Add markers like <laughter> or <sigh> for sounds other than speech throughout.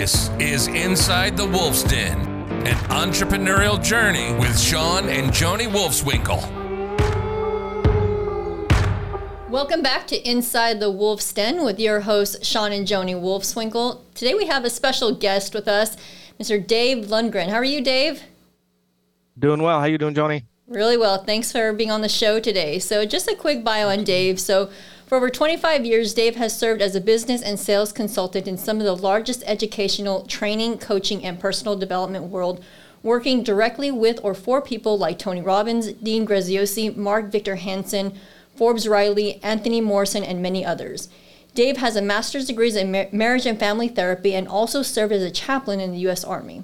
This is Inside the Wolf's Den, an entrepreneurial journey with Shawn and Joni Wolfswinkel. Welcome back to Inside the Wolf's Den with your hosts, Shawn and Joni Wolfswinkel. Today we have a special guest with us, Mr. Dave Lungren. How are you, Dave? Doing well. How are you doing, Joni? Really well. Thanks for being on the show today. So, just a quick bio on Dave. So, for over 25 years, Dave has served as a business and sales consultant in some of the largest educational, training, coaching, and personal development world, working directly with or for people like Tony Robbins, Dean Graziosi, Mark Victor Hansen, Forbes Riley, Anthony Morrison, and many others. Dave has a master's degree in mar- marriage and family therapy and also served as a chaplain in the U.S. Army.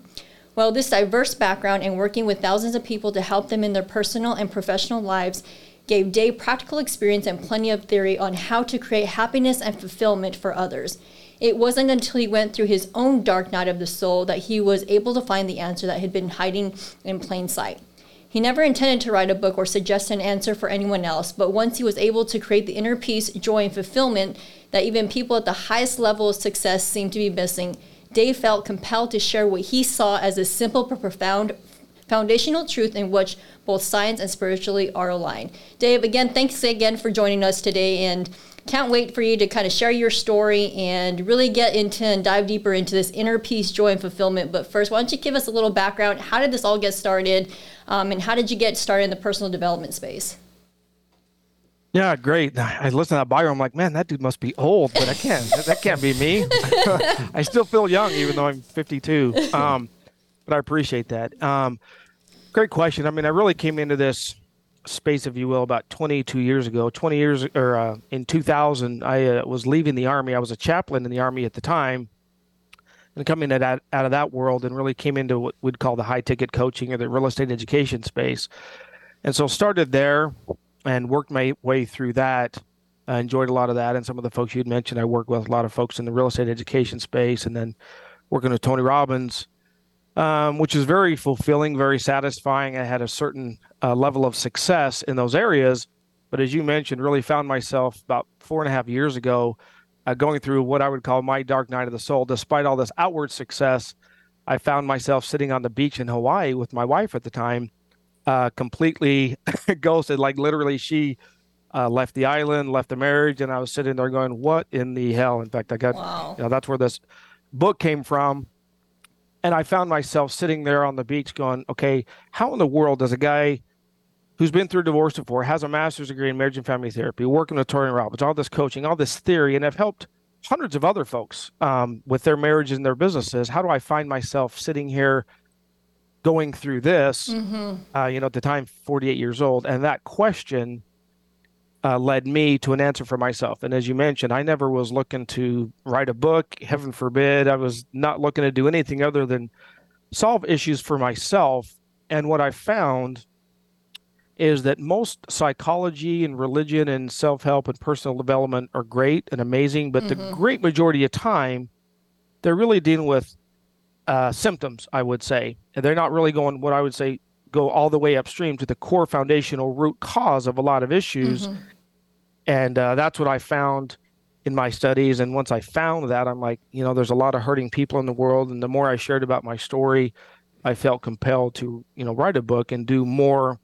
Well, this diverse background and working with thousands of people to help them in their personal and professional lives gave Dave practical experience and plenty of theory on how to create happiness and fulfillment for others. It wasn't until he went through his own dark night of the soul that he was able to find the answer that had been hiding in plain sight. He never intended to write a book or suggest an answer for anyone else, but once he was able to create the inner peace, joy, and fulfillment that even people at the highest level of success seem to be missing, Dave felt compelled to share what he saw as a simple but profound foundational truth in which both science and spiritually are aligned. Dave, again, thanks again for joining us today and can't wait for you to kind of share your story and really get into and dive deeper into this inner peace, joy, and fulfillment. But first, why don't you give us a little background? How did this all get started? Um, and how did you get started in the personal development space? Yeah, great. I listen to that bio. I'm like, man, that dude must be old, but I can't. that can't be me. <laughs> I still feel young, even though I'm 52. Um, but I appreciate that. Um, great question. I mean, I really came into this space, if you will, about 22 years ago. 20 years, or uh, in 2000, I uh, was leaving the army. I was a chaplain in the army at the time, and coming out out of that world, and really came into what we'd call the high ticket coaching or the real estate education space. And so started there and worked my way through that. I enjoyed a lot of that, and some of the folks you'd mentioned. I worked with a lot of folks in the real estate education space, and then working with Tony Robbins, um, which is very fulfilling, very satisfying. I had a certain uh, level of success in those areas, but as you mentioned, really found myself about four and a half years ago uh, going through what I would call my dark night of the soul. Despite all this outward success, I found myself sitting on the beach in Hawaii with my wife at the time uh, completely <laughs> ghosted. Like literally, she uh, left the island, left the marriage, and I was sitting there going, "What in the hell?" In fact, I got, wow. you know, that's where this book came from. And I found myself sitting there on the beach going, okay, how in the world does a guy who's been through divorce before, has a master's degree in marriage and family therapy, working with Tony Robbins, all this coaching, all this theory, and have helped hundreds of other folks um, with their marriages and their businesses. How do I find myself sitting here going through this, mm-hmm. uh, you know, at the time, 48 years old. And that question uh, led me to an answer for myself. And as you mentioned, I never was looking to write a book, heaven forbid. I was not looking to do anything other than solve issues for myself. And what I found is that most psychology and religion and self help and personal development are great and amazing, but mm-hmm. the great majority of time, they're really dealing with uh, symptoms, I would say. And they're not really going what I would say go all the way upstream to the core foundational root cause of a lot of issues. Mm-hmm. And uh, that's what I found in my studies. And once I found that, I'm like, you know, there's a lot of hurting people in the world. And the more I shared about my story, I felt compelled to, you know, write a book and do more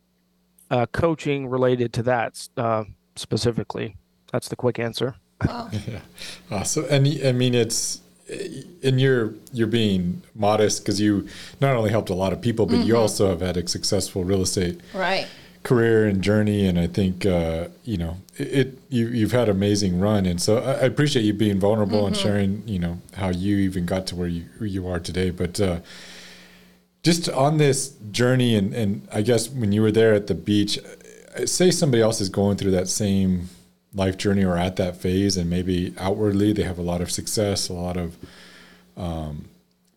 uh, coaching related to that uh, specifically. That's the quick answer. Wow. <laughs> yeah. Awesome. And I mean, it's and you're you're being modest because you not only helped a lot of people, but mm-hmm. you also have had a successful real estate right career and journey. And I think uh, you know it, it. You you've had an amazing run, and so I, I appreciate you being vulnerable mm-hmm. and sharing. You know how you even got to where you you are today, but. Uh, just on this journey, and, and I guess when you were there at the beach, uh, say somebody else is going through that same life journey or at that phase, and maybe outwardly they have a lot of success, a lot of um,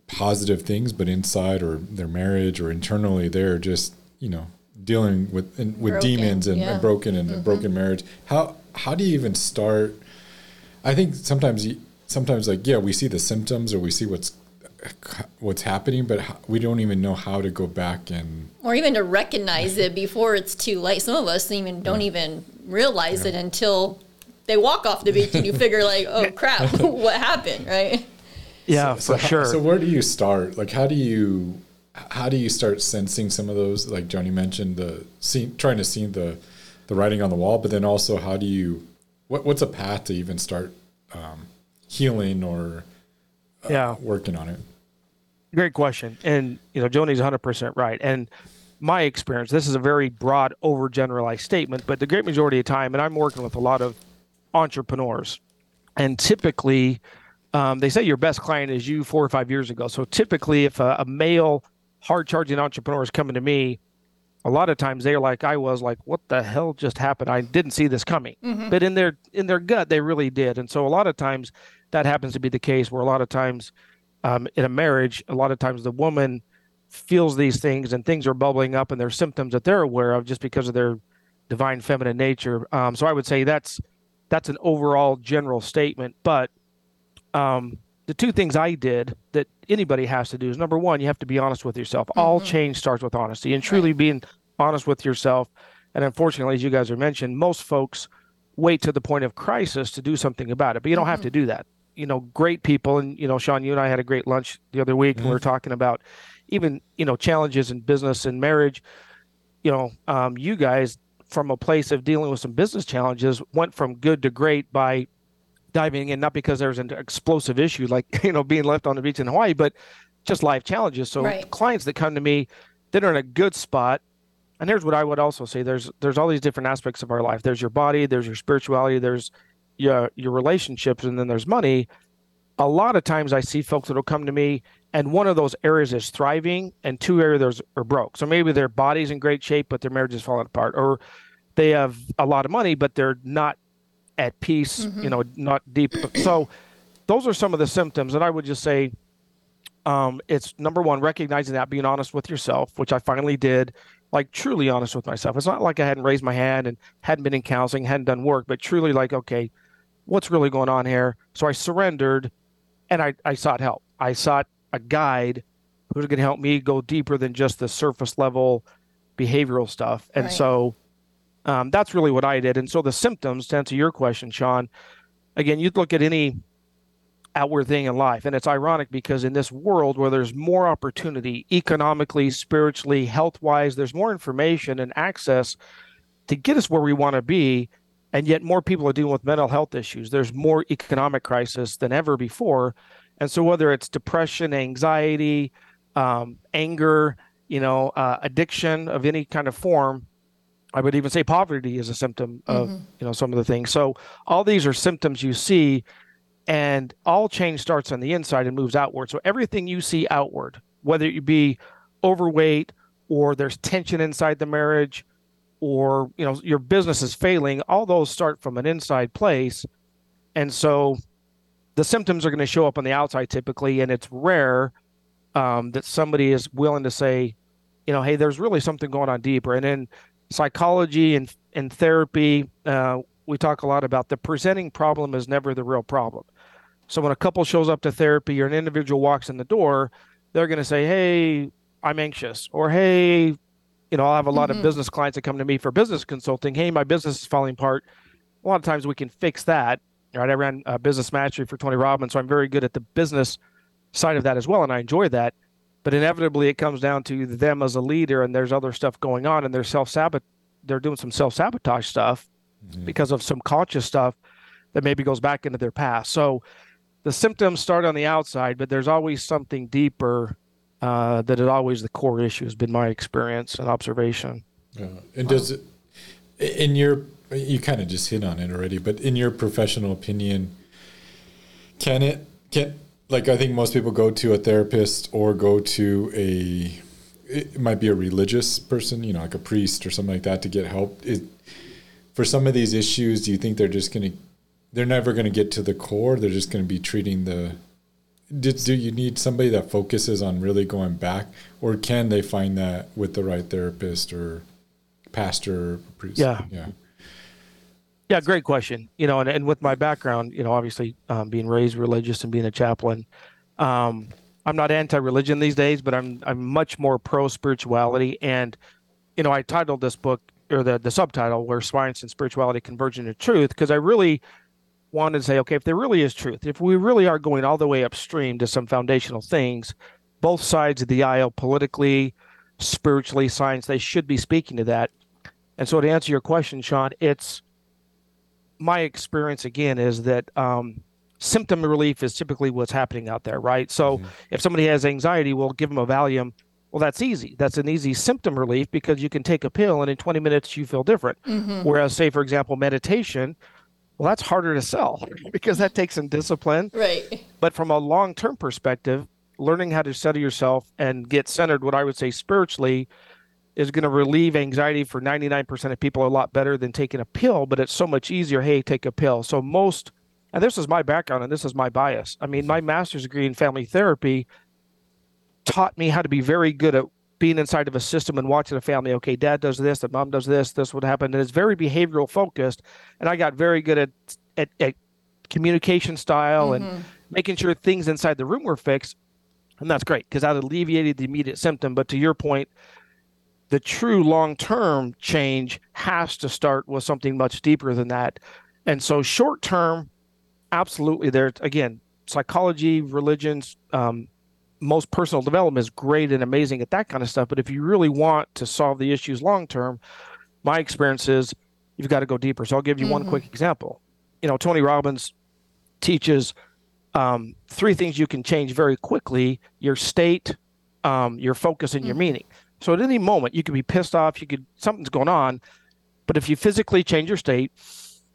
positive things, but inside or their marriage or internally they're just you know dealing with with broken, demons and, yeah. broken and mm-hmm. broken marriage. How how do you even start? I think sometimes you, sometimes like yeah we see the symptoms or we see what's what's happening, but we don't even know how to go back and or even to recognize it before it's too late. Some of us even don't yeah. even realize yeah. it until they walk off the beach and you figure like, oh <laughs> crap, <laughs> what happened, right? Yeah, so, for so, sure. So where do you start? Like, how do you how do you start sensing some of those? Like Joni mentioned, the see, trying to see the the writing on the wall, but then also how do you what, what's a path to even start um, healing or uh, yeah working on it? Great question, and you know Joni's 100 percent right. And my experience, this is a very broad, overgeneralized statement, but the great majority of time, and I'm working with a lot of entrepreneurs, and typically um, they say your best client is you four or five years ago. So typically, if a, a male hard charging entrepreneurs coming to me, a lot of times they're like I was, like, what the hell just happened? I didn't see this coming. Mm-hmm. But in their in their gut, they really did. And so a lot of times that happens to be the case where a lot of times um, in a marriage, a lot of times the woman feels these things and things are bubbling up and there's symptoms that they're aware of just because of their divine feminine nature. Um, so I would say that's that's an overall general statement. But um, the two things I did that anybody has to do is number one, you have to be honest with yourself. Mm-hmm. All change starts with honesty and truly right. being honest with yourself. And unfortunately, as you guys are mentioned, most folks wait to the point of crisis to do something about it, but you don't mm-hmm. have to do that. You know, great people, and you know, Shawn, you and I had a great lunch the other week, mm-hmm. and we were talking about even you know challenges in business and marriage. You know, um, you guys from a place of dealing with some business challenges went from good to great by diving in, not because there's an explosive issue like <laughs> you know being left on the beach in Hawaii, but just life challenges. So right. clients that come to me, that are in a good spot. And here's what I would also say: there's there's all these different aspects of our life. There's your body, there's your spirituality, there's your your relationships, and then there's money. A lot of times, I see folks that'll come to me, and one of those areas is thriving, and two areas are broke. So maybe their body's in great shape, but their marriage is falling apart, or they have a lot of money, but they're not at peace, mm-hmm. you know, not deep. So those are some of the symptoms. And I would just say um, it's number one, recognizing that, being honest with yourself, which I finally did, like truly honest with myself. It's not like I hadn't raised my hand and hadn't been in counseling, hadn't done work, but truly like, okay, what's really going on here? So I surrendered and I, I sought help. I sought a guide who's going to help me go deeper than just the surface level behavioral stuff. And right. so um, that's really what I did. And so the symptoms, to answer your question, Shawn, again, you'd look at any outward thing in life. And it's ironic because in this world where there's more opportunity economically, spiritually, health wise, there's more information and access to get us where we want to be. And yet more people are dealing with mental health issues. There's more economic crisis than ever before. And so whether it's depression, anxiety, um, anger, you know, uh, addiction of any kind of form, I would even say poverty is a symptom of mm-hmm. you know some of the things. So all these are symptoms you see, and all change starts on the inside and moves outward. So everything you see outward, whether you be overweight or there's tension inside the marriage, or you know your business is failing, all those start from an inside place, and so the symptoms are going to show up on the outside typically, and it's rare um, that somebody is willing to say, you know, hey, there's really something going on deeper, and then psychology and, and therapy, uh, we talk a lot about the presenting problem is never the real problem. So when a couple shows up to therapy or an individual walks in the door, they're going to say, Hey, I'm anxious, or Hey, you know, I'll have a lot mm-hmm. of business clients that come to me for business consulting. Hey, my business is falling apart. A lot of times we can fix that. Right. I ran a business mastery for Tony Robbins, so I'm very good at the business side of that as well. And I enjoy that but inevitably it comes down to them as a leader and there's other stuff going on and they're self sabot they're doing some self sabotage stuff mm-hmm. because of some conscious stuff that maybe goes back into their past so the symptoms start on the outside but there's always something deeper uh, that is always the core issue has been my experience and observation yeah. and does it in your you kind of just hit on it already but in your professional opinion can it can like I think most people go to a therapist or go to a it might be a religious person, you know, like a priest or something like that to get help. It, for some of these issues, do you think they're just going to they're never going to get to the core? They're just going to be treating the do, do you need somebody that focuses on really going back or can they find that with the right therapist or pastor or priest? Yeah. Yeah. Yeah, great question. You know, and, and with my background, you know, obviously um, being raised religious and being a chaplain, um, I'm not anti-religion these days, but I'm I'm much more pro spirituality. And you know, I titled this book or the the subtitle "Where Science and Spirituality Converge into Truth" because I really wanted to say, okay, if there really is truth, if we really are going all the way upstream to some foundational things, both sides of the aisle, politically, spiritually, science, they should be speaking to that. And so to answer your question, Shawn, it's my experience again is that um, symptom relief is typically what's happening out there, right? So mm-hmm. if somebody has anxiety, we'll give them a Valium. Well, that's easy. That's an easy symptom relief because you can take a pill and in 20 minutes you feel different. Mm-hmm. Whereas, say, for example, meditation, well, that's harder to sell <laughs> because that takes some discipline. Right. But from a long term perspective, learning how to settle yourself and get centered, what I would say spiritually, is going to relieve anxiety for 99% of people a lot better than taking a pill, but it's so much easier. Hey, take a pill. So, most, and this is my background and this is my bias. I mean, my master's degree in family therapy taught me how to be very good at being inside of a system and watching a family. Okay, dad does this, and mom does this, this would happen. And it's very behavioral focused. And I got very good at, at, at communication style mm-hmm. and making sure things inside the room were fixed. And that's great because that alleviated the immediate symptom. But to your point, the true long term change has to start with something much deeper than that. And so, short term, absolutely, there again, psychology, religions, um, most personal development is great and amazing at that kind of stuff. But if you really want to solve the issues long term, my experience is you've got to go deeper. So I'll give you mm-hmm. one quick example. You know, Tony Robbins teaches um, three things you can change very quickly your state, um, your focus, and mm-hmm. your meaning. So at any moment, you could be pissed off, you could, something's going on. But if you physically change your state,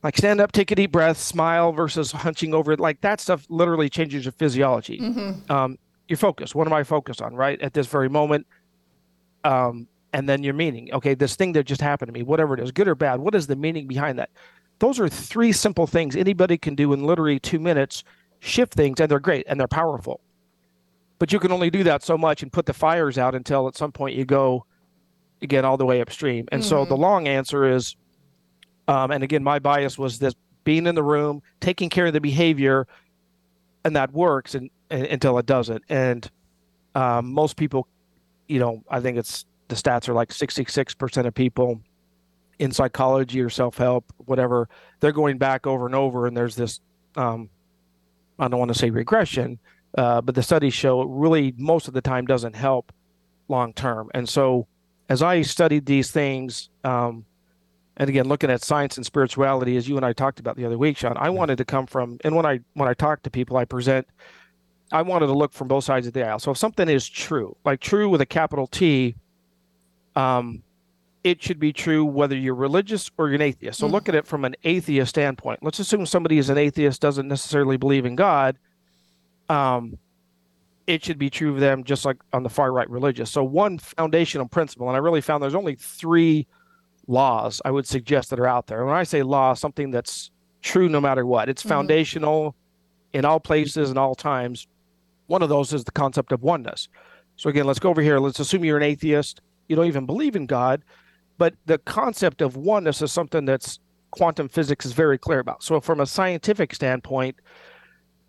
like stand up, take a deep breath, smile versus hunching over it, like that stuff literally changes your physiology. Mm-hmm. Um, your focus. What am I focused on, right? At this very moment. Um, and then your meaning. Okay, this thing that just happened to me, whatever it is, good or bad, what is the meaning behind that? Those are three simple things anybody can do in literally two minutes, shift things, and they're great and they're powerful. But you can only do that so much and put the fires out until at some point you go again all the way upstream. And mm-hmm. so the mm-hmm. long answer is, um, and again, my bias was this being in the room, taking care of the behavior, and that works. And until it doesn't. And um, most people, you know, I think it's the stats are like 66% of people in psychology or self help, whatever, they're going back over and over. And there's this, um, I don't want to say regression, uh, but the studies show it really most of the time doesn't help long term. And so as I studied these things, um, and again looking at science and spirituality as you and I talked about the other week, Shawn, I wanted to come from and when I when I talk to people, I present I wanted to look from both sides of the aisle. So if something is true, like true with a capital T, um, it should be true whether you're religious or you're an atheist. So mm look at it from an atheist standpoint. Let's assume somebody is an atheist, doesn't necessarily believe in God. Um, it should be true of them just like on the far right religious. So one foundational principle, and I really found there's only three laws I would suggest that are out there. When I say law, something that's true no matter what. It's mm foundational in all places and all times. One of those is the concept of oneness. So again, let's go over here. Let's assume you're an atheist. You don't even believe in God, but the concept of oneness is something that's quantum physics is very clear about. So from a scientific standpoint,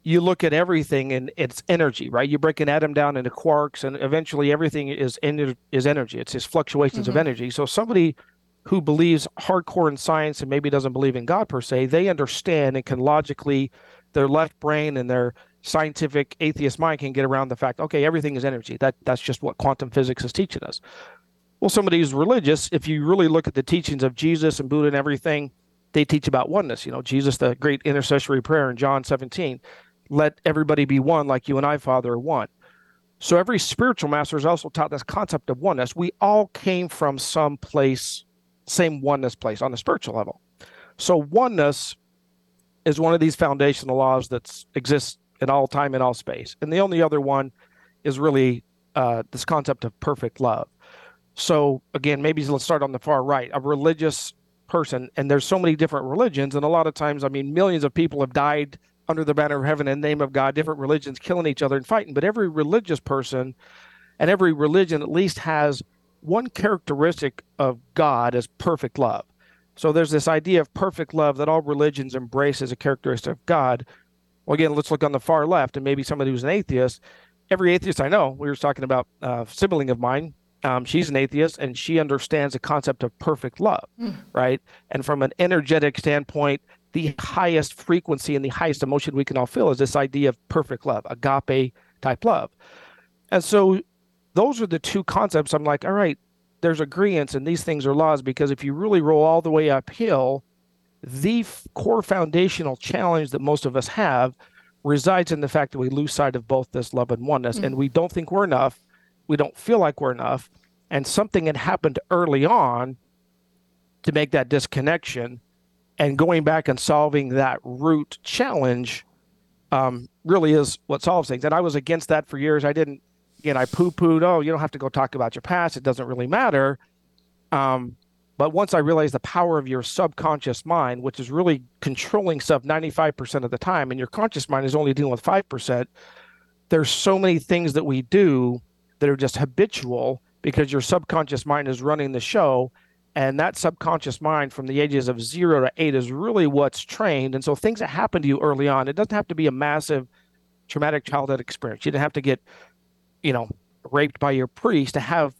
you look at everything and it's energy, right? You break an atom down into quarks, and eventually everything is is energy. It's just fluctuations mm-hmm. of energy. So somebody who believes hardcore in science and maybe doesn't believe in God per se, they understand and can logically, their left brain and their scientific atheist mind can get around the fact, okay, everything is energy. That that's just what quantum physics is teaching us. Well, somebody who's religious, if you really look at the teachings of Jesus and Buddha and everything, they teach about oneness. You know, Jesus, the great intercessory prayer in John 17, let everybody be one like you and I, Father, are one. So every spiritual master has also taught this concept of oneness. We all came from some place, same oneness place on the spiritual level. So oneness is one of these foundational laws that exists in all time and all space. And the only other one is really uh, this concept of perfect love. So again, maybe let's start on the far right. A religious person, and there's so many different religions, and a lot of times, I mean, millions of people have died under the banner of heaven in the name of God, different religions killing each other and fighting. But every religious person and every religion at least has one characteristic of God as perfect love. So there's this idea of perfect love that all religions embrace as a characteristic of God. Well, again, let's look on the far left and maybe somebody who's an atheist. Every atheist I know, we were talking about a sibling of mine. Um, she's an atheist and she understands the concept of perfect love, mm. right? And from an energetic standpoint, the highest frequency and the highest emotion we can all feel is this idea of perfect love, agape type love. And so those are the two concepts. I'm like, all right, there's agreements and these things are laws because if you really roll all the way uphill, the f- core foundational challenge that most of us have resides in the fact that we lose sight of both this love and oneness mm. and we don't think we're enough. We don't feel like we're enough. And something had happened early on to make that disconnection and going back and solving that root challenge um, really is what solves things. And I was against that for years. I didn't, again, I poo pooed, oh, you don't have to go talk about your past. It doesn't really matter. Um, but once I realized the power of your subconscious mind, which is really controlling stuff 95% of the time, and your conscious mind is only dealing with 5%, there's so many things that we do that are just habitual because your subconscious mind is running the show and that subconscious mind from the ages of zero to eight is really what's trained. And so things that happen to you early on it doesn't have to be a massive traumatic childhood experience. You didn't have to get you know raped by your priest to have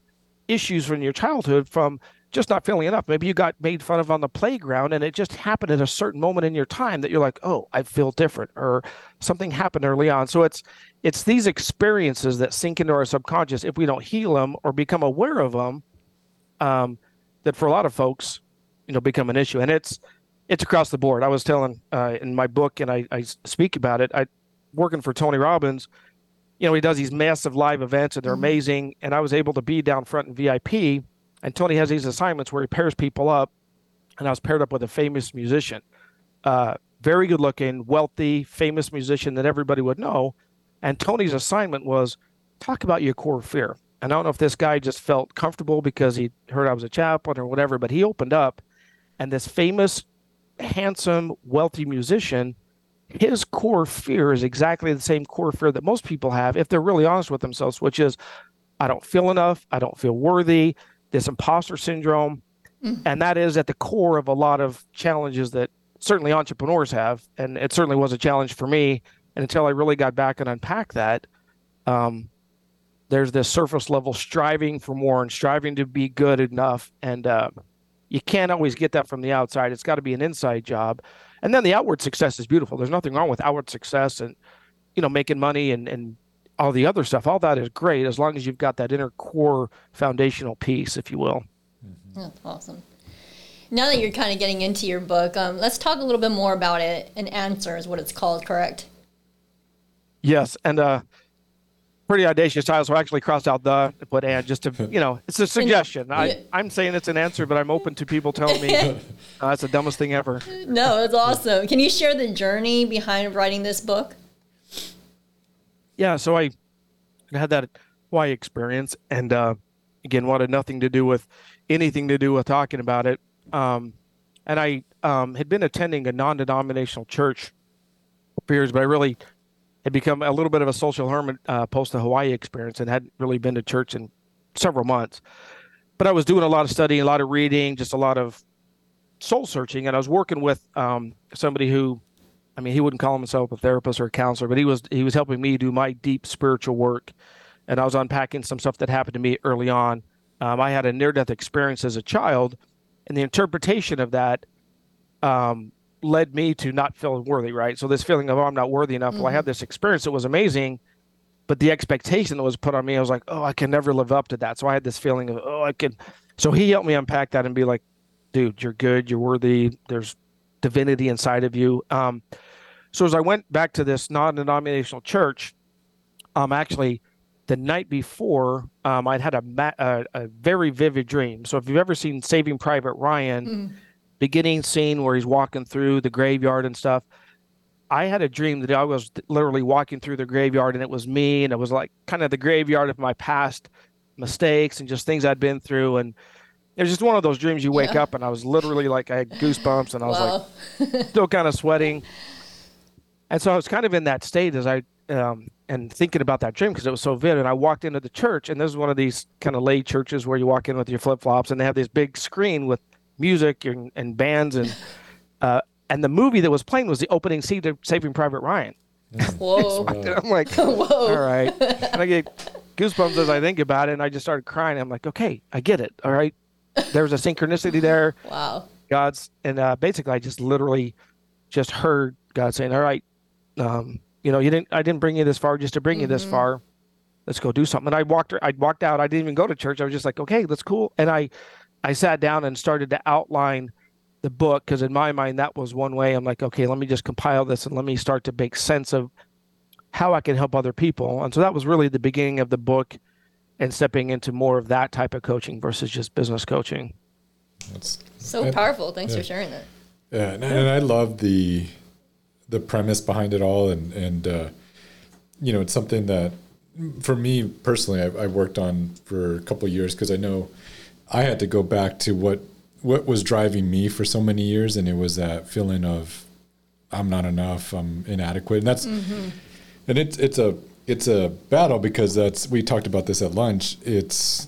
issues from your childhood from just not feeling enough. Maybe you got made fun of on the playground and it just happened at a certain moment in your time that you're like oh i feel different or something happened early on. So it's it's these experiences that sink into our subconscious. If we don't heal them or become aware of them um, that for a lot of folks you know become an issue. And it's it's across the board. I was telling uh, in my book and I, I speak about it i working for tony robbins you know he does these massive live events and they're amazing. And i was able to be down front in vip and tony has these assignments where he pairs people up and i was paired up with a famous musician. Uh, very good looking wealthy famous musician that everybody would know. And Tony's assignment was talk about your core fear. And I don't know if this guy just felt comfortable because he heard I was a chaplain or whatever, but he opened up and this famous, handsome, wealthy musician, his core fear is exactly the same core fear that most people have if they're really honest with themselves, which is I don't feel enough, I don't feel worthy, this imposter syndrome. And that is at the core of a lot of challenges that certainly entrepreneurs have. And it certainly was a challenge for me and until I really got back and unpacked that, um, there's this surface level striving for more and striving to be good enough. And uh, you can't always get that from the outside. It's got to be an inside job. And then the outward success is beautiful. There's nothing wrong with outward success and, you know, making money and, and all the other stuff. All that is great as long as you've got that inner core foundational piece, if you will. That's awesome. Now that you're kind of getting into your book, um, let's talk a little bit more about it. An answer is what it's called, correct? Yes, and uh, pretty audacious title. So I actually crossed out the and put and just to you know, it's a <laughs> suggestion. I I'm saying it's an answer, but I'm open to people telling me <laughs> uh, that's the dumbest thing ever. No, it's awesome. Can you share the journey behind writing this book? Yeah, so I had that Hawaii experience, and uh, again, wanted nothing to do with anything to do with talking about it. Um, and I um, had been attending a non-denominational church for years, but I really had become a little bit of a social hermit uh, post the Hawaii experience and hadn't really been to church in several months. But I was doing a lot of studying, a lot of reading, just a lot of soul searching, and I was working with um, somebody who, I mean, he wouldn't call himself a therapist or a counselor, but he was he was helping me do my deep spiritual work, and I was unpacking some stuff that happened to me early on. Um, I had a near-death experience as a child, and the interpretation of that um, led me to not feeling worthy, right? So this feeling of oh, I'm not worthy enough. Well, I had this experience that was amazing, but the expectation that was put on me, I was like, oh, I can never live up to that. So I had this feeling of oh, I can. So he helped me unpack that and be like, dude, you're good, you're worthy. There's divinity inside of you. Um, so as I went back to this non-denominational church, um, actually, the night before, um, I'd had a, ma- a a very vivid dream. So if you've ever seen Saving Private Ryan beginning scene where he's walking through the graveyard and stuff. I had a dream that I was literally walking through the graveyard and it was me and it was like kind of the graveyard of my past mistakes and just things I'd been through and it was just one of those dreams you wake Yeah. up and I was literally like I had goosebumps and I was Wow. like <laughs> still kind of sweating. And so I was kind of in that state as I um, and thinking about that dream because it was so vivid. And I walked into the church, and this is one of these kind of lay churches where you walk in with your flip flops, and they have this big screen with music and, and bands, and <laughs> uh, and the movie that was playing was the opening scene of Saving Private Ryan. <laughs> Whoa. And I'm like, <laughs> Whoa. all right, and I get goosebumps as I think about it, and I just started crying. I'm like, okay, I get it. All right, there's a synchronicity there. Wow. God's and uh, basically I just literally just heard God saying, "All right, um, you know, you didn't. I didn't bring you this far just to bring mm-hmm. you this mm-hmm. far. Let's go do something." And I walked. I walked out. I didn't even go to church. I was just like, "Okay, that's cool." And I, I sat down and started to outline the book because in my mind that was one way. I'm like, okay, let me just compile this and let me start to make sense of how I can help other people. And so that was really the beginning of the book and stepping into more of that type of coaching versus just business coaching. That's so powerful. Thanks yeah. for sharing that. Yeah, and, and, I love the the premise behind it all, and and uh, you know, it's something that for me personally, I, I worked on for a couple years because I know I had to go back to what what was driving me for so many years, and it was that feeling of I'm not enough, I'm inadequate, and that's mm-hmm. and it's it's a it's a battle because that's we talked about this at lunch. It's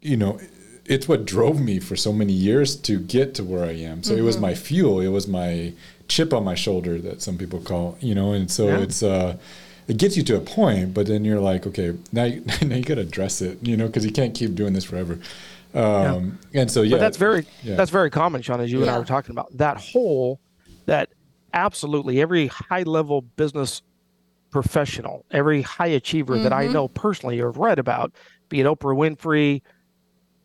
you know it's what drove me for so many years to get to where I am. So mm-hmm. it was mm-hmm. my fuel. It was my chip on my shoulder that some people call, you know, and so yeah. it's, uh, it gets you to a point, but then you're like, okay, now you, <laughs> now you got to address it, you know, because you can't keep doing this forever. Um, yeah. And so, yeah, but that's very, yeah. that's very common, Shawn, as you and I were talking about that hole that absolutely every high level business professional, every high achiever mm-hmm. that I mm-hmm. know personally or have read about, be it Oprah Winfrey,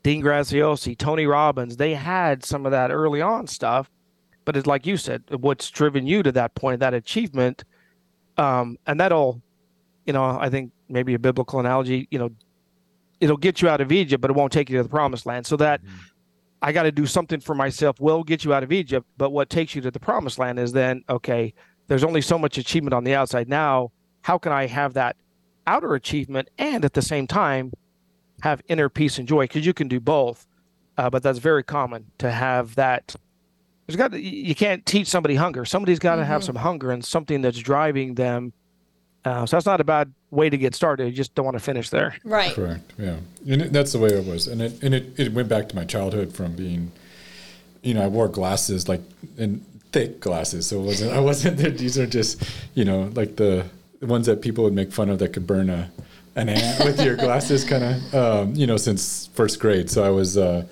Dean Graziosi, Tony Robbins, they had some of that early on stuff. But it's like you said, what's driven you to that point, that achievement, um, and that'll, you know, I think maybe a biblical analogy, you know, it'll get you out of Egypt, but it won't take you to the promised land. So that mm-hmm. I got to do something for myself will get you out of Egypt. But what takes you to the promised land is then, okay, there's only so much achievement on the outside. Now, how can I have that outer achievement and at the same time have inner peace and joy because you can do both. Uh, but that's very common to have that. There's got you can't teach somebody hunger. Somebody's got to mm-hmm. have some hunger and something that's driving them. Uh, so that's not a bad way to get started. You just don't want to finish there. Right. Correct. Yeah, and it, that's the way it was, and it and it, it went back to my childhood from being, you know, I wore glasses like and thick glasses, so it wasn't I wasn't these are just you know like the, the ones that people would make fun of that could burn a an ant <laughs> with your glasses, kind of, um, you know, since first grade. So I was, uh,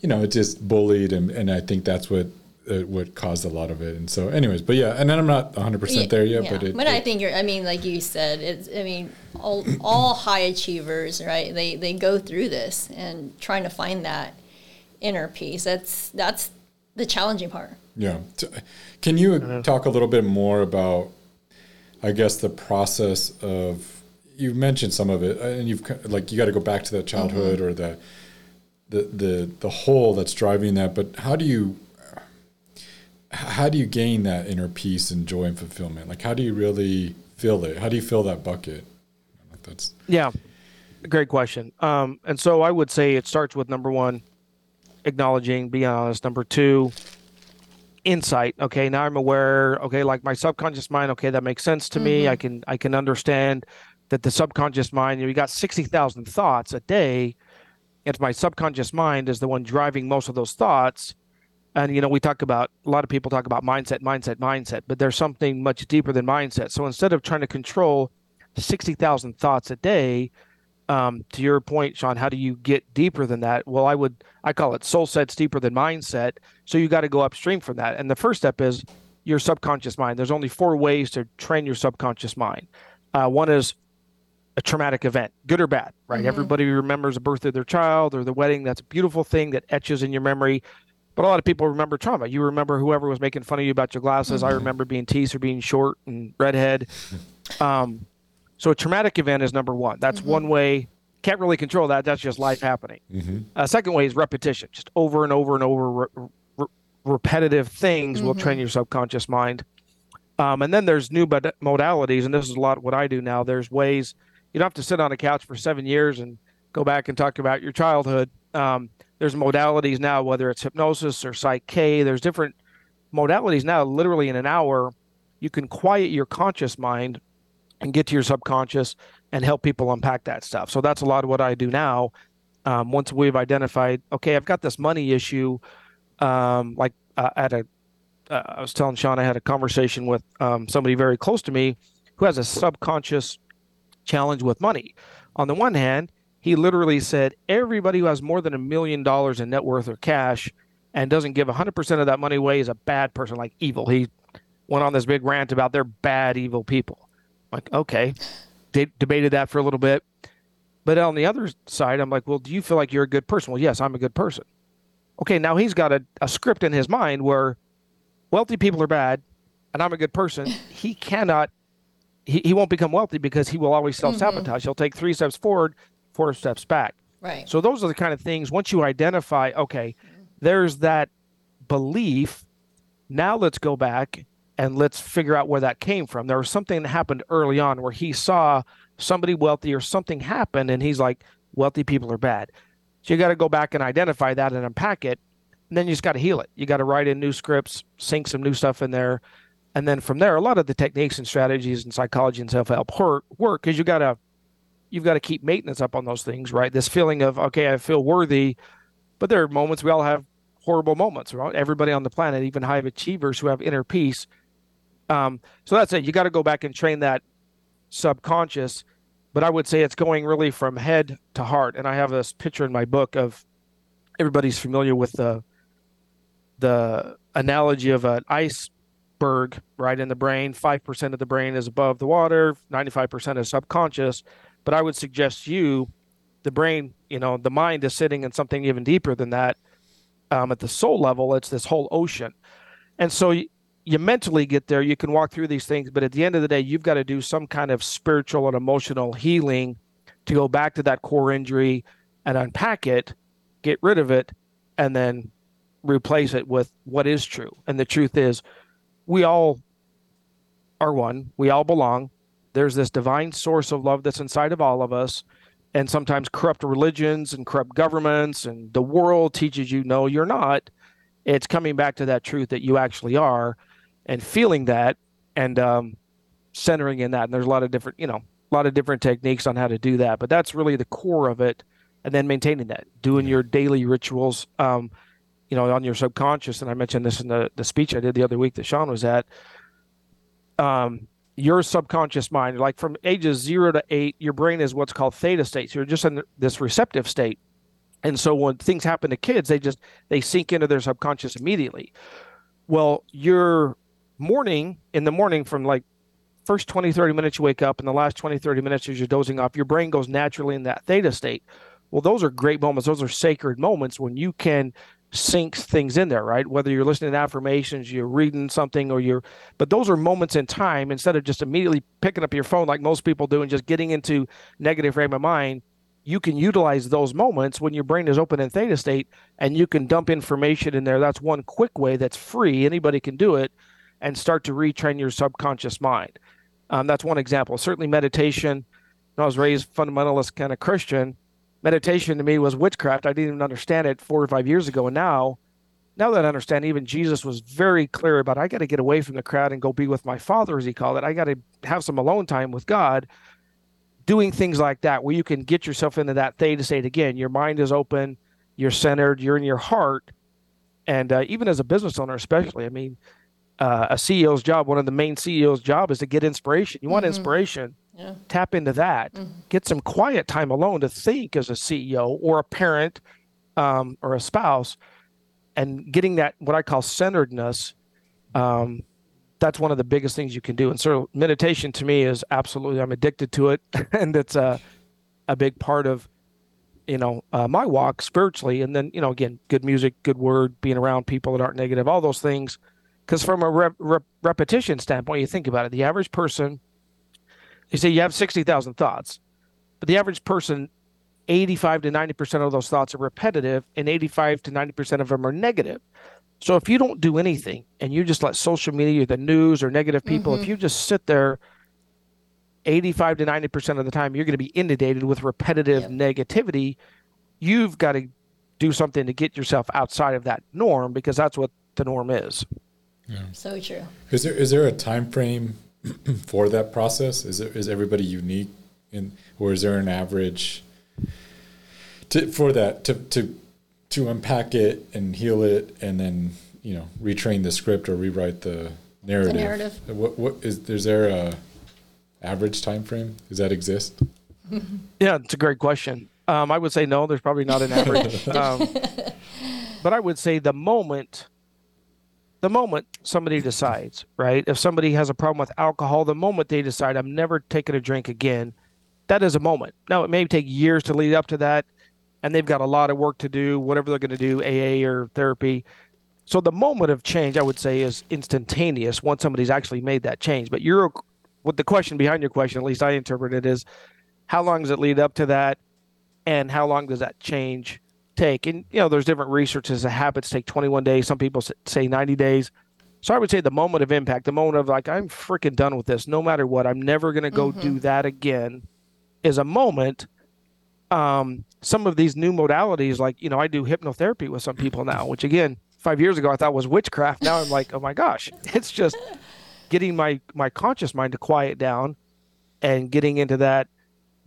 you know, just bullied, and, and I think that's what uh, what caused a lot of it. And so, anyways, but yeah, and then I'm not 100 percent there yet, yeah. but it, but it, I think you're. I mean, like you said, it's. I mean, all all high achievers, right? They they go through this and trying to find that inner peace. That's that's the challenging part. Yeah. Can you talk a little bit more about, I guess, the process of you mentioned some of it, uh, and you've like you got to go back to that childhood mm-hmm. or the the the the hole that's driving that. But how do you how do you gain that inner peace and joy and fulfillment? Like, how do you really fill it? How do you fill that bucket? That's yeah, great question. Um, and so I would say it starts with number one, acknowledging, being honest. Number two, insight. Okay, now I'm aware. Okay, like my subconscious mind. Okay, that makes sense to mm-hmm. me. I can I can understand that the subconscious mind, you, know, you got 60,000 thoughts a day. It's my subconscious mind is the one driving most of those thoughts. And, you know, we talk about, a lot of people talk about mindset, mindset, mindset, but there's something much deeper than mindset. So instead of trying to control 60,000 thoughts a day, um, to your point, Shawn, how do you get deeper than that? Well, I would, I call it soul sets deeper than mindset. So you got to go upstream from that. And the first step is your subconscious mind. There's only four ways to train your subconscious mind. Uh, one is a traumatic event, good or bad, right? Mm-hmm. Everybody remembers the birth of their child or the wedding. That's a beautiful thing that etches in your memory. But a lot of people remember trauma. You remember whoever was making fun of you about your glasses. Mm-hmm. I remember being teased for being short and redhead. Um, so a traumatic event is number one. That's mm-hmm. one way. Can't really control that. That's just life happening. Mm-hmm. Uh, second way is repetition. Just over and over and over, re- re- repetitive things will train mm-hmm. your subconscious mind. Um, and then there's new modalities, and this is a lot what I do now. There's ways – you don't have to sit on a couch for seven years and go back and talk about your childhood. Um, there's modalities now, whether it's hypnosis or PSYCH-K. There's different modalities now. Literally in an hour, you can quiet your conscious mind and get to your subconscious and help people unpack that stuff. So that's a lot of what I do now. Um, once we've identified, okay, I've got this money issue. Um, like uh, at a, uh, I was telling Shawn, I had a conversation with um, somebody very close to me who has a subconscious challenge with money. On the one hand, he literally said everybody who has more than a million dollars in net worth or cash and doesn't give 100% of that money away is a bad person, like evil. He went on this big rant about they're bad, evil people. Like, okay, De- debated that for a little bit. But on the other side, I'm like, well, do you feel like you're a good person? Well, yes, I'm a good person. Okay, now he's got a, a script in his mind where wealthy people are bad and I'm a good person. <laughs> he cannot, he, he won't become wealthy because he will always self sabotage. Mm-hmm. He'll take three steps forward, four steps back. Right. So those are the kind of things once you identify, okay, there's that belief. Now let's go back and let's figure out where that came from. There was something that happened early on where he saw somebody wealthy or something happen and he's like, wealthy people are bad. So you got to go back and identify that and unpack it. And then you just got to heal it. You got to write in new scripts, sink some new stuff in there. And then from there, a lot of the techniques and strategies and psychology and self-help work work because you got to you've got to keep maintenance up on those things, right? This feeling of okay, I feel worthy, but there are moments we all have horrible moments, right? Everybody on the planet, even high achievers who have inner peace. Um, so that's it. You got to go back and train that subconscious. But I would say it's going really from head to heart. And I have this picture in my book of everybody's familiar with the the analogy of an iceberg, right in the brain. Five percent of the brain is above the water, ninety-five percent is subconscious but I would suggest you, the brain, you know, the mind is sitting in something even deeper than that. Um, at the soul level, it's this whole ocean. And so you, you mentally get there, you can walk through these things, but at the end of the day, you've got to do some kind of spiritual and emotional healing to go back to that core injury and unpack it, get rid of it, and then replace it with what is true. And the truth is, we all are one, we all belong, there's this divine source of love that's inside of all of us. And sometimes corrupt religions and corrupt governments and the world teaches you, no, you're not. It's coming back to that truth that you actually are and feeling that and um, centering in that. And there's a lot of different, you know, a lot of different techniques on how to do that. But that's really the core of it. And then maintaining that, doing your daily rituals, um, you know, on your subconscious. And I mentioned this in the, the speech I did the other week that Shawn was at. Um, your subconscious mind, like from ages zero to eight, your brain is what's called theta state. So you're just in this receptive state. And so when things happen to kids, they just they sink into their subconscious immediately. Well, your morning in the morning from like first 20 30 minutes you wake up and the last 20 30 minutes as you're dozing off, your brain goes naturally in that theta state. Well, those are great moments. Those are sacred moments when you can sinks things in there, right? Whether you're listening to affirmations, you're reading something, or you're, but those are moments in time instead of just immediately picking up your phone like most people do and just getting into negative frame of mind. You can utilize those moments when your brain is open in theta state and you can dump information in there. That's one quick way that's free. Anybody can do it and start to retrain your subconscious mind. Um, that's one example. Certainly, meditation. I was raised fundamentalist kind of Christian meditation to me was witchcraft. I didn't even understand it four or five years ago. And now, now that I understand, even Jesus was very clear about I got to get away from the crowd and go be with my father, as he called it. I got to have some alone time with God. Doing things like that, where you can get yourself into that theta state again. Your mind is open, you're centered, you're in your heart. And uh, even as a business owner, especially, I mean, uh, a CEO's job, one of the main CEO's job is to get inspiration. You want mm-hmm. inspiration yeah. Tap into that. Mm-hmm. Get some quiet time alone to think as a CEO or a parent um, or a spouse, and getting that what I call centeredness. Um, that's one of the biggest things you can do. And so meditation to me is absolutely I'm addicted to it, <laughs> and it's a a big part of you know uh, my walk spiritually. And then you know again, good music, good word, being around people that aren't negative, all those things. Because from a rep- rep- repetition standpoint, you think about it, the average person you say you have 60,000 thoughts, but the average person, 85 to 90% of those thoughts are repetitive and 85 to 90% of them are negative. So if you don't do anything and you just let social media, the news, or negative people, mm-hmm. if you just sit there 85 to 90% of the time, you're going to be inundated with repetitive yep. negativity. You've got to do something to get yourself outside of that norm because that's what the norm is. Yeah. So true. Is there is there a time frame <clears throat> for that process? Is it, is everybody unique, in, or is there an average to, for that to to to unpack it and heal it, and then you know retrain the script or rewrite the narrative? The narrative. What what is is there a average time frame? Does that exist? <laughs> yeah, it's a great question. Um, I would say no. There's probably not an average, <laughs> um, but I would say the moment the moment somebody decides, right? If somebody has a problem with alcohol, the moment they decide, I'm never taking a drink again, that is a moment. Now, it may take years to lead up to that, and they've got a lot of work to do, whatever they're going to do, AA or therapy. So the moment of change, I would say, is instantaneous once somebody's actually made that change. But you're, what the question behind your question, at least I interpret it, is how long does it lead up to that? And how long does that change take? And, you know, there's different researches habits take 21 days. Some people say 90 days. So I would say the moment of impact, the moment of like, I'm freaking done with this, no matter what, I'm never going to go mm-hmm. do that again, is a moment. Um, some of these new modalities, like, you know, I do hypnotherapy with some people now, which again, five years ago I thought was witchcraft. Now I'm like, oh my gosh, <laughs> it's just getting my my conscious mind to quiet down and getting into that.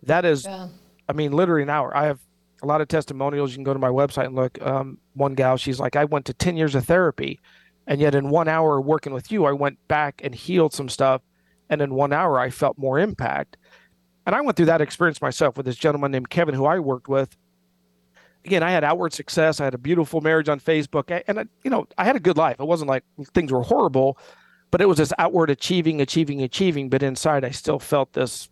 That is, yeah. I mean, literally an hour. I have a lot of testimonials. You can go to my website and look. Um, one gal, she's like, I went to ten years of therapy, and yet in one hour working with you, I went back and healed some stuff, and in one hour I felt more impact. And I went through that experience myself with this gentleman named Kevin, who I worked with again, I had outward success. I had a beautiful marriage on Facebook, and I, you know, I had a good life. It wasn't like things were horrible, but it was this outward achieving, achieving, achieving. But inside, I still felt this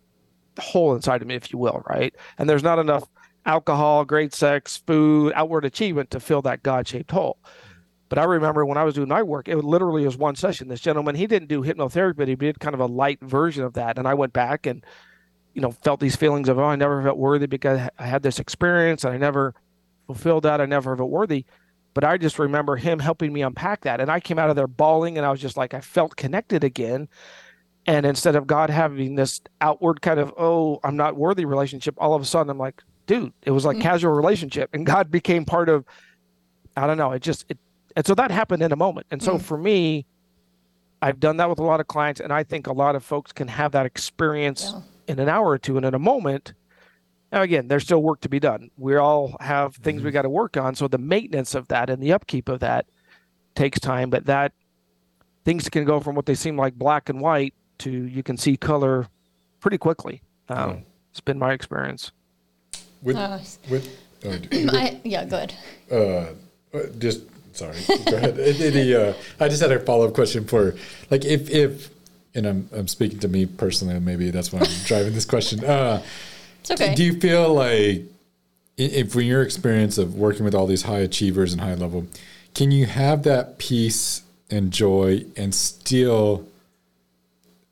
hole inside of me, if you will, right? And there's not enough alcohol, great sex, food, outward achievement to fill that God-shaped hole. But I remember when I was doing night work, it literally was one session. This gentleman, he didn't do hypnotherapy, but he did kind of a light version of that. And I went back and, you know, felt these feelings of, oh, I never felt worthy because I had this experience and I never fulfilled that. I never felt worthy. But I just remember him helping me unpack that. And I came out of there bawling and I was just like, I felt connected again. And instead of God having this outward kind of, oh, I'm not worthy relationship, all of a sudden I'm like, dude, it was like mm-hmm. casual relationship. And God became part of, I don't know, it just, it, and so that happened in a moment. And so mm-hmm. for me, I've done that with a lot of clients. And I think a lot of folks can have that experience yeah. in an hour or two and in a moment now, again, there's still work to be done. We all have things mm-hmm. we got to work on. So the maintenance of that and the upkeep of that takes time. But that things can go from what they seem like black and white to you can see color pretty quickly. Um, oh. It's been my experience. With, uh, with, uh, <clears throat> I, yeah, good. Uh, uh, just sorry. Go ahead. the, uh, I just had a follow up question for like if if and I'm I'm speaking to me personally. Maybe that's why I'm <laughs> driving this question. Uh, it's okay. Do you feel like, if from your experience of working with all these high achievers and high level, can you have that peace and joy and still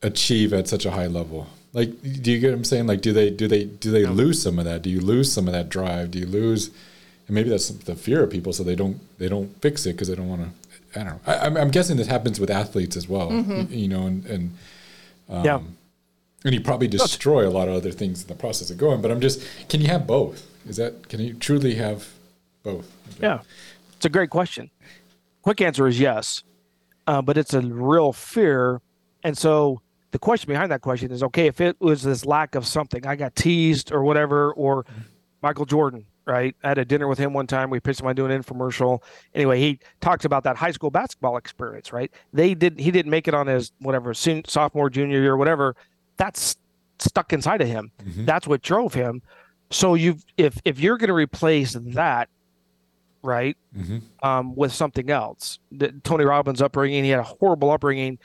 achieve at such a high level? Like, do you get what I'm saying? Like, do they do they do they lose some of that? Do you lose some of that drive? Do you lose? And maybe that's the fear of people, so they don't they don't fix it because they don't want to. I don't know. I, am guessing this happens with athletes as well. Mm-hmm. You, you, know, and, and um, yeah and you probably destroy a lot of other things in the process of going. But I'm just, can you have both? Is that can you truly have both? Okay. Yeah, it's a great question. Quick answer is yes, uh, but it's a real fear, and so the question behind that question is okay if it was this lack of something i got teased or whatever or michael jordan right i had a dinner with him one time we pitched him on doing an infomercial anyway he talks about that high school basketball experience right they did he didn't make it on his whatever sophomore junior year whatever that's stuck inside of him. Mm-hmm. That's what drove him. So you if if you're going to replace that, right, mm-hmm. um, with something else, the, Tony Robbins' upbringing, he had a horrible upbringing,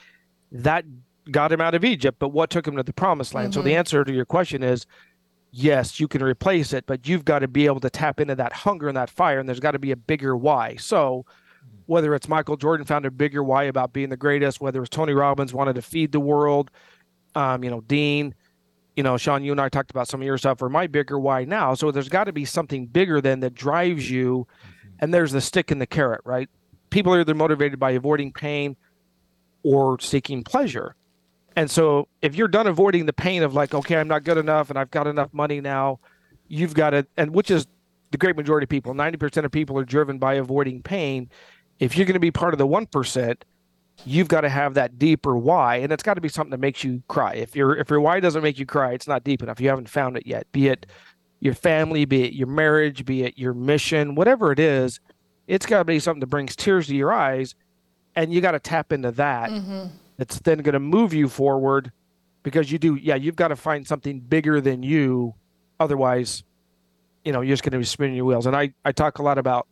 that got him out of Egypt. But what took him to the Promised Land? Mm-hmm. So the mm-hmm. answer to your question is, yes, you can replace it, but you've got to be able to tap into that hunger and that fire, and there's got to be a bigger why. So whether it's Michael Jordan found a bigger why about being the greatest, whether it's Tony Robbins wanted to feed the world, um, you know, Dean, you know, Shawn, you and I talked about some of your stuff or my bigger why now. So there's got to be something bigger than that drives you. Mm-hmm. And there's the stick and the carrot, right? People are either motivated by avoiding pain or seeking pleasure. And so if you're done avoiding the pain of like, okay, I'm not good enough and I've got enough money now, you've got to, and which is the great majority of people, 90% of people are driven by avoiding pain. If you're going to be part of the 1%, you've got to have that deeper why and it's got to be something that makes you cry if your if your why doesn't make you cry it's not deep enough you haven't found it yet be it your family be it your marriage be it your mission whatever it is it's got to be something that brings tears to your eyes and you got to tap into that mm-hmm. That's then going to move you forward because you do yeah you've got to find something bigger than you otherwise you know you're just going to be spinning your wheels and i i talk a lot about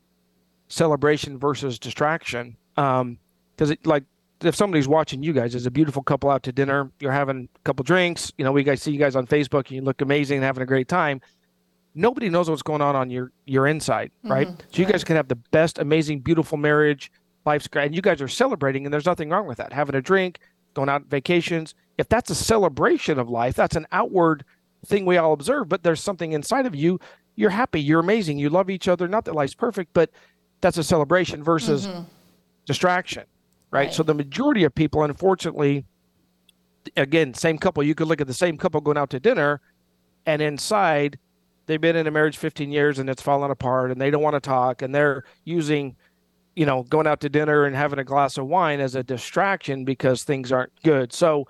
celebration versus distraction um, because like if somebody's watching you guys, there's a beautiful couple out to dinner, you're having a couple drinks, you know, we guys see you guys on Facebook and you look amazing and having a great time. Nobody knows what's going on on your your inside, right? Mm-hmm. So you guys can have the best, amazing, beautiful marriage, life's great, and you guys are celebrating, and there's nothing wrong with that. Having a drink, going out on vacations. If that's a celebration of life, that's an outward thing we all observe, but there's something inside of you. You're happy, you're amazing, you love each other. Not that life's perfect, but that's a celebration versus mm-hmm. distraction, right? Right. So the majority of people, unfortunately, again, same couple, you could look at the same couple going out to dinner, and inside they've been in a marriage 15 years and it's fallen apart and they don't want to talk and they're using you know going out to dinner and having a glass of wine as a distraction because things aren't good so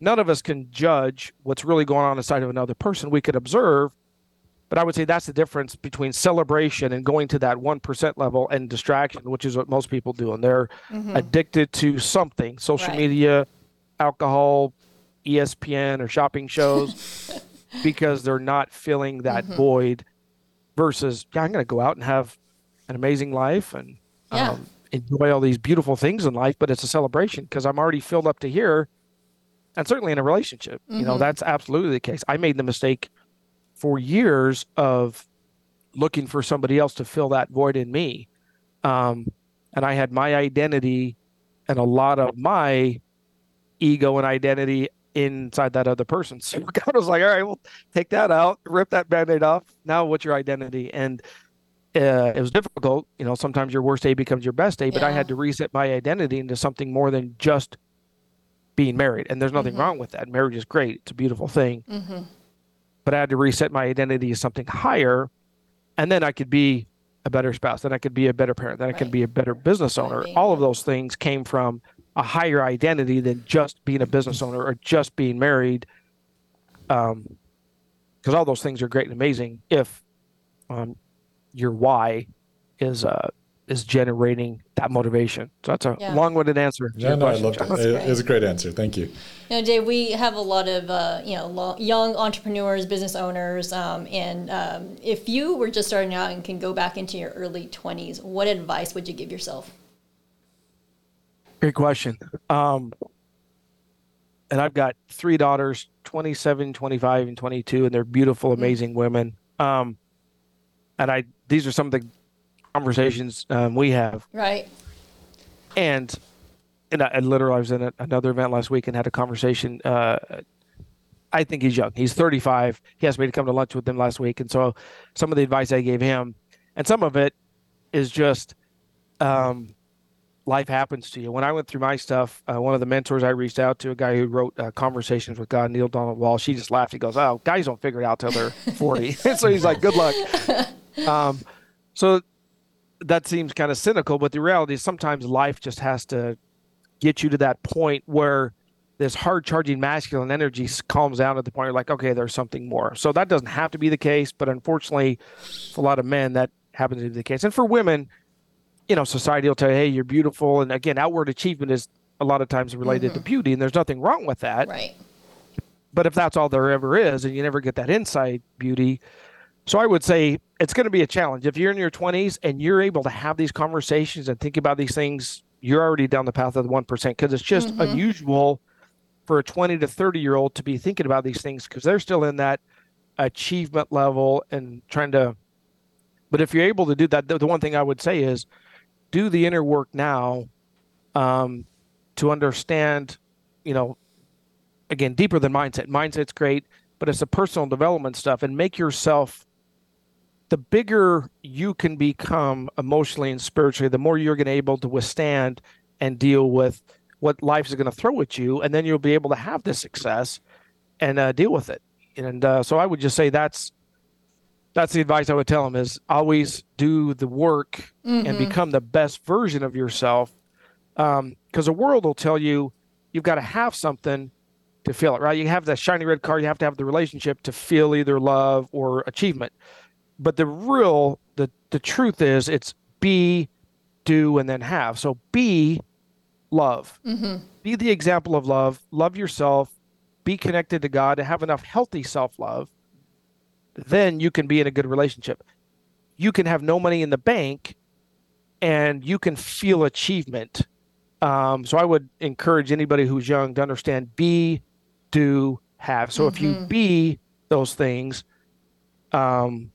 none of us can judge what's really going on inside of another person we could observe but i would say that's the difference between celebration and going to that 1% level and distraction which is what most people do and they're addicted to something social Right. media alcohol espn or shopping shows <laughs> because they're not filling that Mm-hmm. void versus yeah i'm going to go out and have an amazing life and Yeah. um, enjoy all these beautiful things in life but it's a celebration because i'm already filled up to here and certainly in a relationship you Mm-hmm. know that's absolutely the case i made the mistake for years of looking for somebody else to fill that void in me um, and i had my identity and a lot of my ego and identity inside that other person. <laughs> So God was like, all right, well, take that out, rip that band-aid off. Now what's your identity? And uh, it was difficult. You know, sometimes your worst day becomes your best day, but I had to reset my identity into something more than just being married. And there's nothing wrong with that. Marriage is great. It's a beautiful thing. But I had to reset my identity as something higher. And then I could be a better spouse. Then I could be a better parent. Then I could be a better business owner. being- All of those things came from a higher identity than just being a business owner or just being married. Um, because all those things are great and amazing if um, your why is uh, is generating that motivation. So that's a Yeah. long-winded answer. to Yeah, your no, I question, loved it. John. It, it was a great answer. Thank you. You know, Dave, we have a lot of uh, you know lo- young entrepreneurs, business owners, um, and um, if you were just starting out and can go back into your early twenties, what advice would you give yourself? Great question. Um, and I've got three daughters, 27, 25, and 22, and they're beautiful, amazing women. Um, and I, these are some of the conversations um, we have. Right. And, and I, and literally, I was in a, another event last week and had a conversation. Uh, I think he's young. He's 35. He asked me to come to lunch with him last week, and so some of the advice I gave him, and some of it is just um, life happens to you. When I went through my stuff, uh, one of the mentors I reached out to, a guy who wrote uh, Conversations with God, Neale Donald Walsch, he just laughed. He goes, "Oh, guys don't figure it out till they're 40." <laughs> so he's like, "Good luck." <laughs> Um, so that seems kind of cynical, but the reality is sometimes life just has to get you to that point where this hard charging masculine energy calms down at the point you're like, okay, there's something more. So that doesn't have to be the case, but unfortunately, for a lot of men, that happens to be the case. And for women, you know, society will tell you, hey, you're beautiful. And again, outward achievement is a lot of times related to beauty, and there's nothing wrong with that. Right. But if that's all there ever is, and you never get that inside beauty, so I would say it's going to be a challenge. If you're in your 20s and you're able to have these conversations and think about these things, you're already down the path of the 1% because it's just unusual for a 20 to 30 year old to be thinking about these things because they're still in that achievement level and trying to. But if you're able to do that, the, the one thing I would say is do the inner work now um, to understand, you know, again, deeper than mindset. Mindset's great, but it's the personal development stuff and make yourself the bigger you can become emotionally and spiritually, the more you're going to be able to withstand and deal with what life is going to throw at you, and then you'll be able to have this success and uh, deal with it. And uh, so I would just say that's that's the advice I would tell them is always do the work and become the best version of yourself. Because the world will tell you you've got to have something to feel it, right? You have that shiny red car, you have to have the relationship to feel either love or achievement. But the real, the the truth is, it's be, do, and then have. So be love. Be the example of love. Love yourself. Be connected to God and have enough healthy self love. Then you can be in a good relationship. You can have no money in the bank and you can feel achievement Um, so I would encourage anybody who's young to understand be, do, have. So if you be those things, um,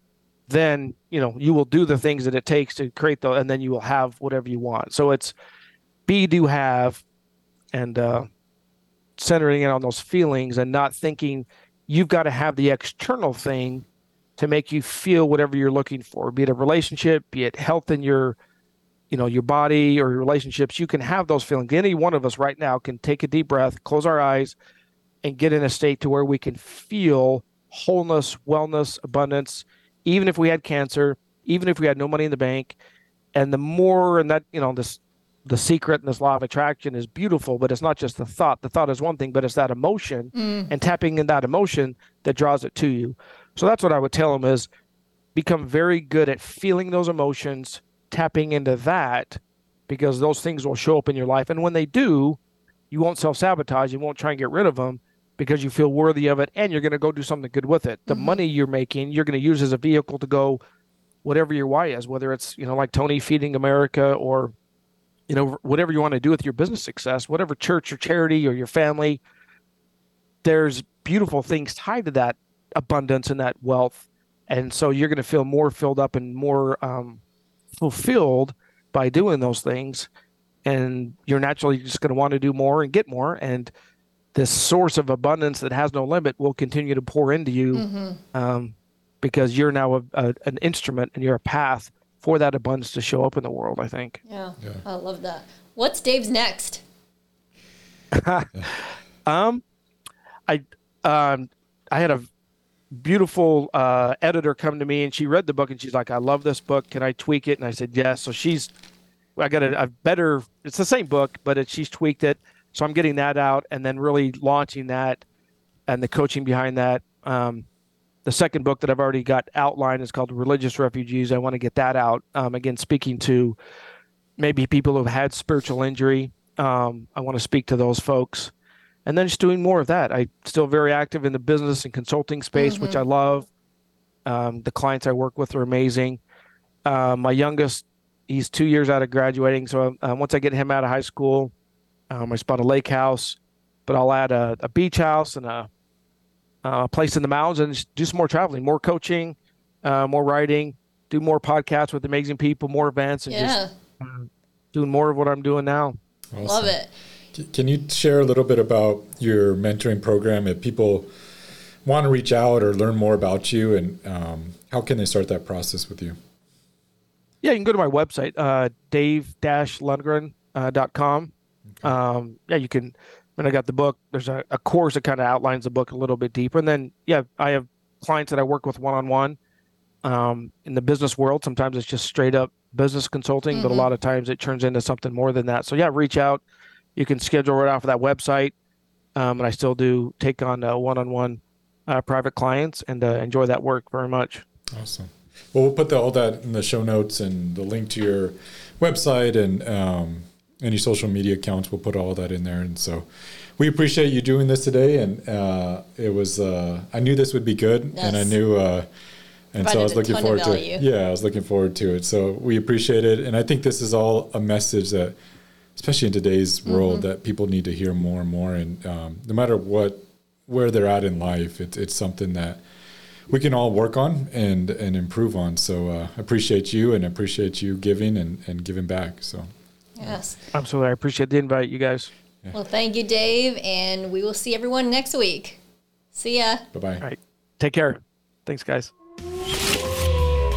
then you know you will do the things that it takes to create the, and then you will have whatever you want. So it's be, do, have, and uh, centering in on those feelings and not thinking you've got to have the external thing to make you feel whatever you're looking for, be it a relationship, be it health in your you know your body or your relationships you can have those feelings any one of us right now can take a deep breath close our eyes and get in a state to where we can feel wholeness wellness abundance even if we had cancer even if we had no money in the bank and the more and that you know this the secret and this law of attraction is beautiful but it's not just the thought the thought is one thing but it's that emotion mm. and tapping in that emotion that draws it to you so that's what i would tell them is become very good at feeling those emotions tapping into that because those things will show up in your life. And when they do, you won't self sabotage. You won't try and get rid of them because you feel worthy of it and you're going to go do something good with it. The money you're making, you're going to use as a vehicle to go whatever your why is, whether it's, you know, like Tony feeding America or, you know, whatever you want to do with your business success, whatever church or charity or your family. There's beautiful things tied to that abundance and that wealth. And so you're going to feel more filled up and more, um, fulfilled by doing those things and you're naturally just going to want to do more and get more and this source of abundance that has no limit will continue to pour into you um, because you're now a, a, an instrument and you're a path for that abundance to show up in the world i think Yeah, I love that. What's Dave's next? <laughs> um i um i had a beautiful uh, editor come to me and she read the book and she's like, I love this book. Can I tweak it? And I said, yes. So she's, I got a, a better, it's the same book, but it, she's tweaked it. So I'm getting that out and then really launching that and the coaching behind that. Um, the second book that I've already got outlined is called Religious Refugees. I want to get that out. Um, again, speaking to maybe people who've had spiritual injury. Um, I want to speak to those folks and then just doing more of that. I'm still very active in the business and consulting space, which I love. Um, the clients I work with are amazing. Uh, my youngest, he's two years out of graduating, so uh, once I get him out of high school, um, I spot a lake house, but I'll add a, a beach house and a, a place in the mountains and just do some more traveling, more coaching, uh, more writing, do more podcasts with amazing people, more events, and just Yeah, doing more of what I'm doing now. love it. Can you share a little bit about your mentoring program if people want to reach out or learn more about you and um, how can they start that process with you? Yeah, you can go to my website, uh, dave-lungren.com. Um, yeah, you can. When I got the book, there's a, a course that kind of outlines the book a little bit deeper. And then, yeah, I have clients that I work with one on one. Um, in the business world, sometimes it's just straight up business consulting, but a lot of times it turns into something more than that. So yeah, reach out. You can schedule right off of that website. Um, and I still do take on uh, one-on-one uh, private clients and uh, enjoy that work very much. Awesome. Well, we'll put the, all that in the show notes and the link to your website and um, any social media accounts. We'll put all that in there. And so we appreciate you doing this today. And uh, it was, uh, I knew this would be good. And I knew, uh, and so I was looking forward to it. Yeah, I was looking forward to it. So we appreciate it. And I think this is all a message that, especially in today's Mm-hmm. world, that people need to hear more and more. And um, no matter what, where they're at in life, it's, it's something that we can all work on and and improve on. So uh, appreciate you and appreciate you giving and, and giving back. So Yes. Absolutely. I appreciate the invite, you guys. Well, thank you, Dave, and we will see everyone next week. See ya. bye bye. All right. Take care. Thanks, guys.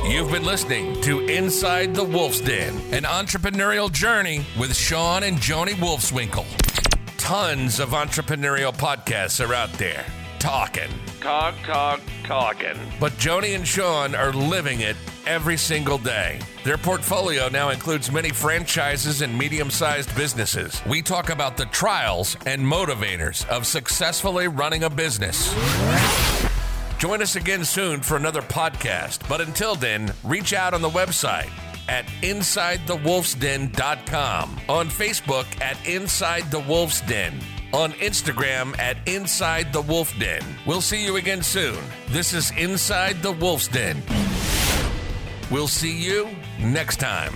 You've been listening to Inside the Wolf's Den, an entrepreneurial journey with Shawn and Joni Wolfswinkel. Tons of entrepreneurial podcasts are out there talking, talk, talk, talking. But Joni and Shawn are living it every single day. Their portfolio now includes many franchises and medium sized businesses. We talk about the trials and motivators of successfully running a business. Join us again soon for another podcast. But until then, reach out on the website at InsideTheWolfsDen.com, on Facebook at Inside the Wolf's Den, on Instagram at Inside the Wolf Den. We'll see you again soon. This is Inside the Wolf's Den. We'll see you next time.